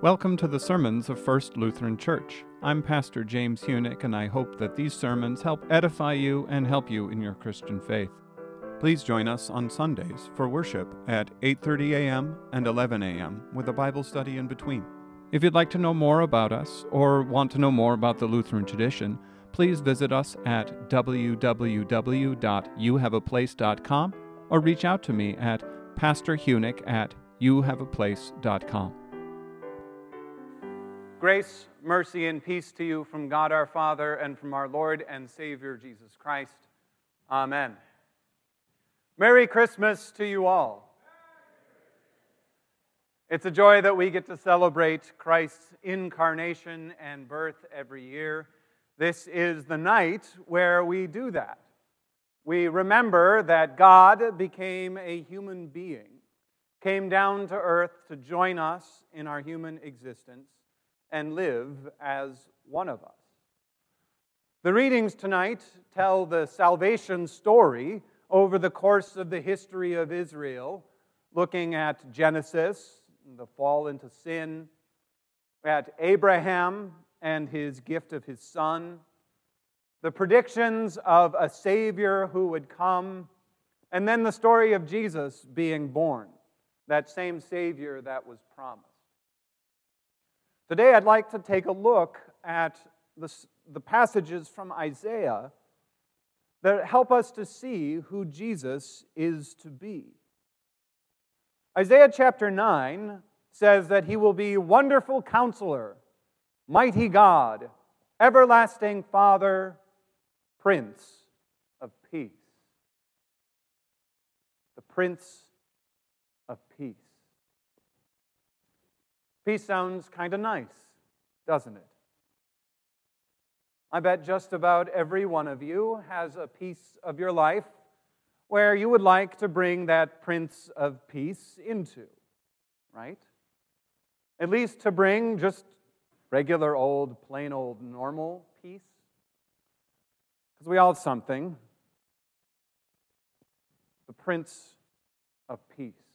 Welcome to the sermons of First Lutheran Church. I'm Pastor James Huenink, and I hope that these sermons help edify you and help you in your Christian faith. Please join us on Sundays for worship at 8:30 a.m. and 11 a.m. with a Bible study in between. If you'd like to know more about us or want to know more about the Lutheran tradition, please visit us at www.youhaveaplace.com or reach out to me at pastorhuenink at youhaveaplace.com. Grace, mercy, and peace to you from God our Father and from our Lord and Savior Jesus Christ. Amen. Merry Christmas to you all. It's a joy that we get to celebrate Christ's incarnation and birth every year. This is the night where we do that. We remember that God became a human being, came down to earth to join us in our human existence and live as one of us. The readings tonight tell the salvation story over the course of the history of Israel, looking at Genesis, the fall into sin, at Abraham and his gift of his son, the predictions of a Savior who would come, and then the story of Jesus being born, that same Savior that was promised. Today, I'd like to take a look at the, the passages from Isaiah that help us to see who Jesus is to be. Isaiah chapter 9 says that he will be wonderful counselor, mighty God, everlasting Father, Prince of Peace. The Prince of Peace. Peace sounds kind of nice, doesn't it? I bet just about every one of you has a piece of your life where you would like to bring that Prince of Peace into, right? At least to bring just regular old, plain old, normal peace. Because we all have something. The Prince of Peace.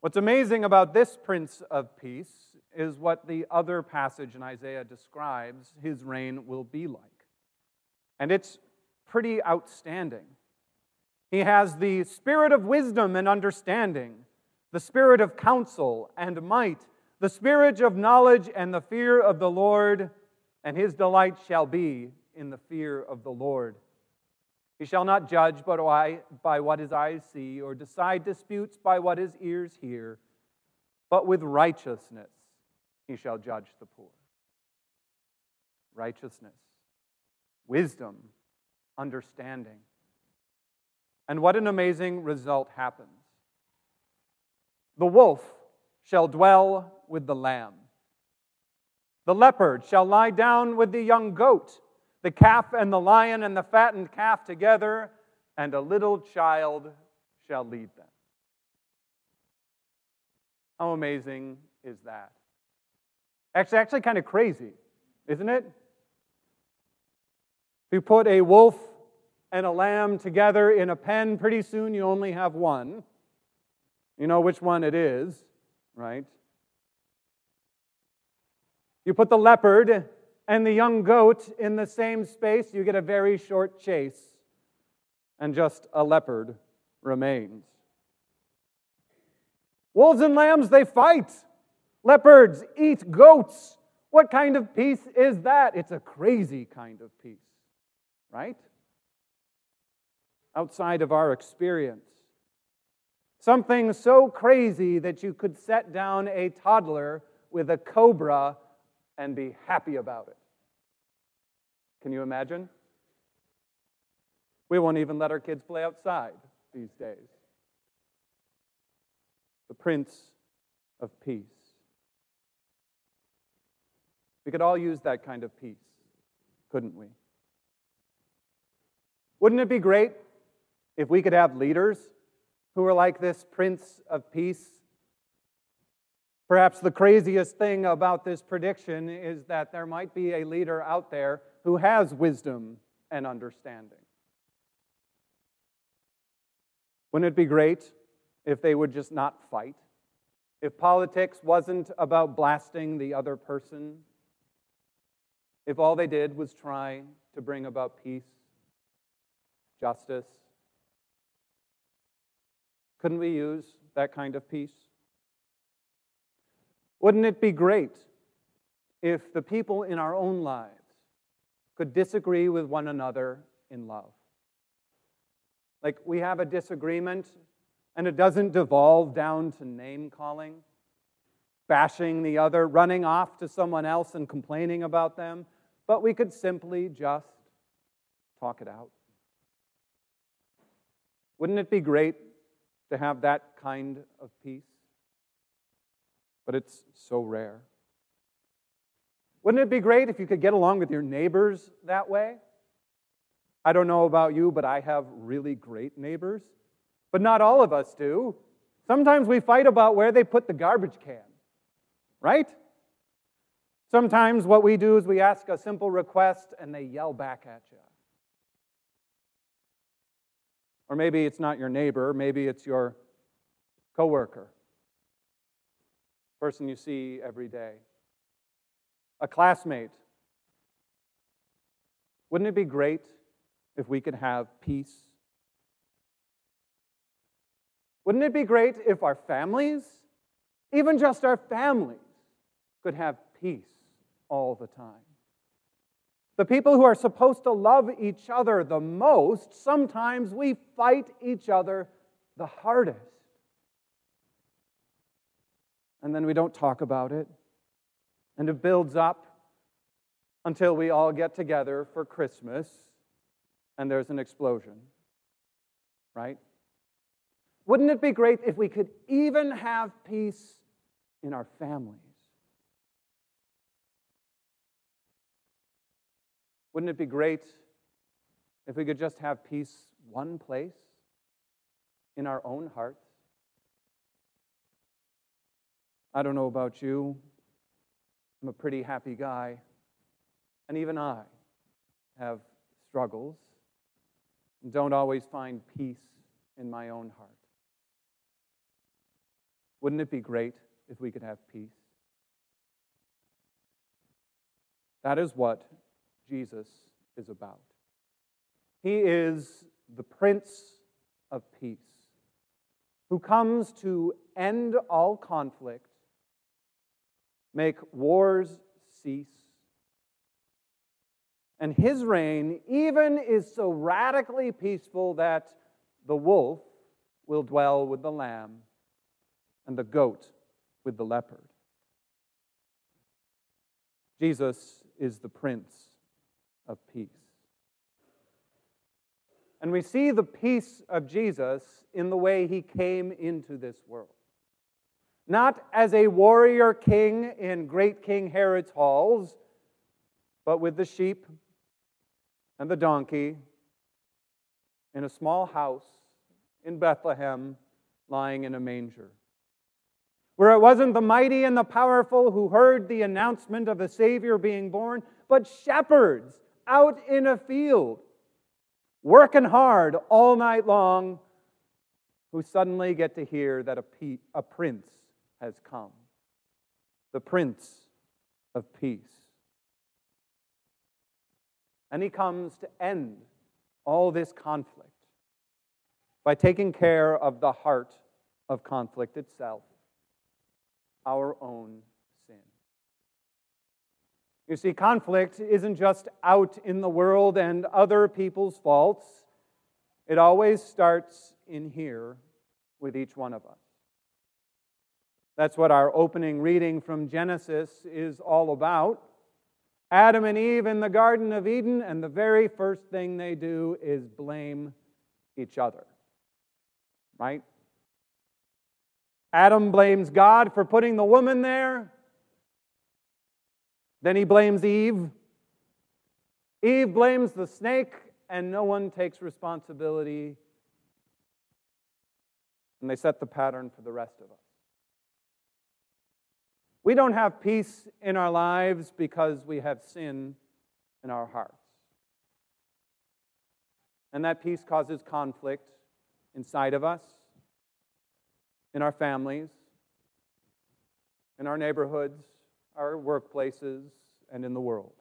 What's amazing about this Prince of Peace is what the other passage in Isaiah describes his reign will be like. And it's pretty outstanding. He has the spirit of wisdom and understanding, the spirit of counsel and might, the spirit of knowledge and the fear of the Lord, and his delight shall be in the fear of the Lord. He shall not judge but by what his eyes see, or decide disputes by what his ears hear, but with righteousness he shall judge the poor. Righteousness, wisdom, understanding. And what an amazing result happens. The wolf shall dwell with the lamb. The leopard shall lie down with the young goat the calf and the lion and the fattened calf together, and a little child shall lead them. How amazing is that? Actually, actually kind of crazy, isn't it? If you put a wolf and a lamb together in a pen, pretty soon you only have one. You know which one it is, right? You put the leopard and the young goat in the same space, you get a very short chase, and just a leopard remains. Wolves and lambs, they fight. Leopards eat goats. What kind of peace is that? It's a crazy kind of peace, right? Outside of our experience. Something so crazy that you could set down a toddler with a cobra and be happy about it. Can you imagine? We won't even let our kids play outside these days. The Prince of Peace. We could all use that kind of peace, couldn't we? Wouldn't it be great if we could have leaders who are like this Prince of Peace Perhaps the craziest thing about this prediction is that there might be a leader out there who has wisdom and understanding. Wouldn't it be great if they would just not fight? if politics wasn't about blasting the other person, if all they did was try to bring about peace, justice, couldn't we use that kind of peace? Wouldn't it be great if the people in our own lives could disagree with one another in love? Like we have a disagreement and it doesn't devolve down to name calling, bashing the other, running off to someone else and complaining about them, but we could simply just talk it out. Wouldn't it be great to have that kind of peace? But it's so rare. Wouldn't it be great if you could get along with your neighbors that way? I don't know about you, but I have really great neighbors. But not all of us do. Sometimes we fight about where they put the garbage can, right? Sometimes what we do is we ask a simple request and they yell back at you. Or maybe it's not your neighbor, maybe it's your coworker, person you see every day, a classmate. Wouldn't it be great if we could have peace? Wouldn't it be great if our families, even just our families, could have peace all the time? The people who are supposed to love each other the most, sometimes we fight each other the hardest. And then we don't talk about it. And it builds up until we all get together for Christmas and there's an explosion. Right? Wouldn't it be great if we could even have peace in our families? Wouldn't it be great if we could just have peace one place in our own hearts? I don't know about you. I'm a pretty happy guy. And even I have struggles and don't always find peace in my own heart. Wouldn't it be great if we could have peace? That is what Jesus is about. He is the Prince of Peace who comes to end all conflict, make wars cease. And his reign even is so radically peaceful that the wolf will dwell with the lamb and the goat with the leopard. Jesus is the Prince of peace. And we see the peace of Jesus in the way he came into this world. Not as a warrior king in great King Herod's halls, but with the sheep and the donkey in a small house in Bethlehem, lying in a manger. Where it wasn't the mighty and the powerful who heard the announcement of a Savior being born, but shepherds out in a field, working hard all night long, who suddenly get to hear that a, pe- a prince has come the Prince of Peace. And he comes to end all this conflict by taking care of the heart of conflict itself, our own sin. you see, conflict isn't just out in the world and other people's faults, it always starts in here with each one of us. That's what our opening reading from Genesis is all about. Adam and Eve in the Garden of Eden, and the very first thing they do is blame each other. Right? Adam blames God for putting the woman there. Then he blames Eve. Eve blames the snake, and no one takes responsibility. And they set the pattern for the rest of us. We don't have peace in our lives because we have sin in our hearts. And that peace causes conflict inside of us, in our families, in our neighborhoods, our workplaces, and in the world.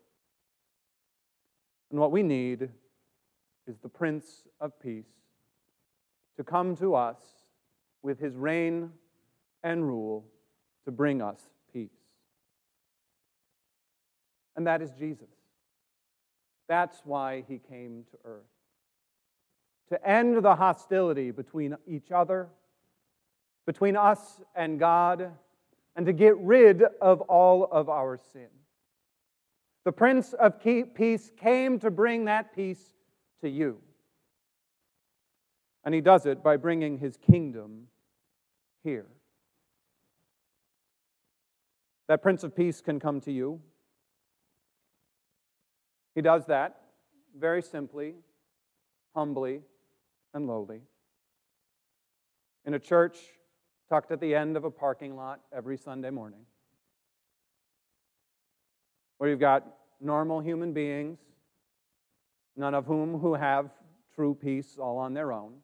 And what we need is the Prince of Peace to come to us with his reign and rule to bring us peace. And that is Jesus. That's why he came to earth. To end the hostility between each other, between us and God, and to get rid of all of our sin. The Prince of Peace came to bring that peace to you. And he does it by bringing his kingdom here. That Prince of Peace can come to you. He does that very simply, humbly, and lowly. In a church tucked at the end of a parking lot every Sunday morning, where you've got normal human beings, none of whom who have true peace all on their own,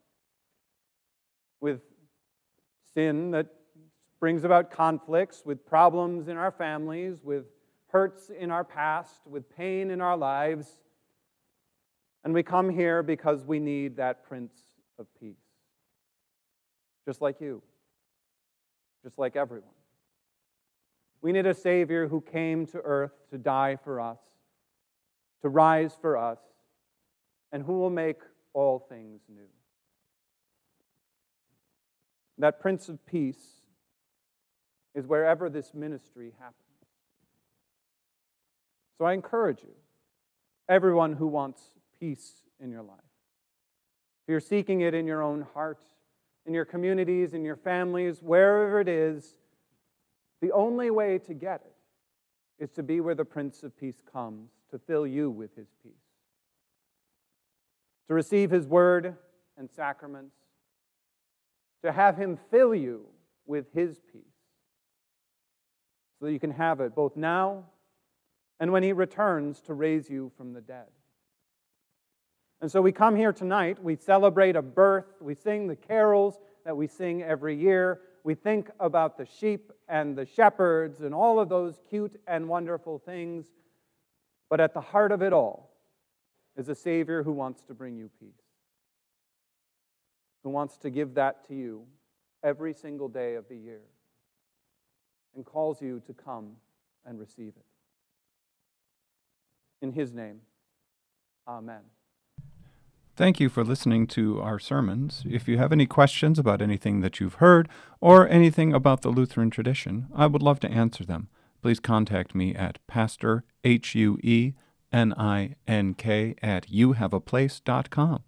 with sin that brings about conflicts, with problems in our families, with hurts in our past, with pain in our lives. And we come here because we need that Prince of Peace. Just like you, just like everyone. We need a Savior who came to earth to die for us, to rise for us, and who will make all things new. That Prince of Peace is wherever this ministry happens. So I encourage you, everyone who wants peace in your life, if you're seeking it in your own heart, in your communities, in your families, wherever it is, the only way to get it is to be where the Prince of Peace comes to fill you with his peace. To receive his word and sacraments, to have him fill you with his peace, so that you can have it both now and when he returns to raise you from the dead. And so we come here tonight, we celebrate a birth, we sing the carols that we sing every year, we think about the sheep and the shepherds and all of those cute and wonderful things. But at the heart of it all is a Savior who wants to bring you peace, who wants to give that to you every single day of the year and calls you to come and receive it. In his name, amen. Thank you for listening to our sermons. If you have any questions about anything that you've heard or anything about the Lutheran tradition, I would love to answer them. Please contact me at pastor, H-U-E, N-I-N-K, at youhaveaplace.com.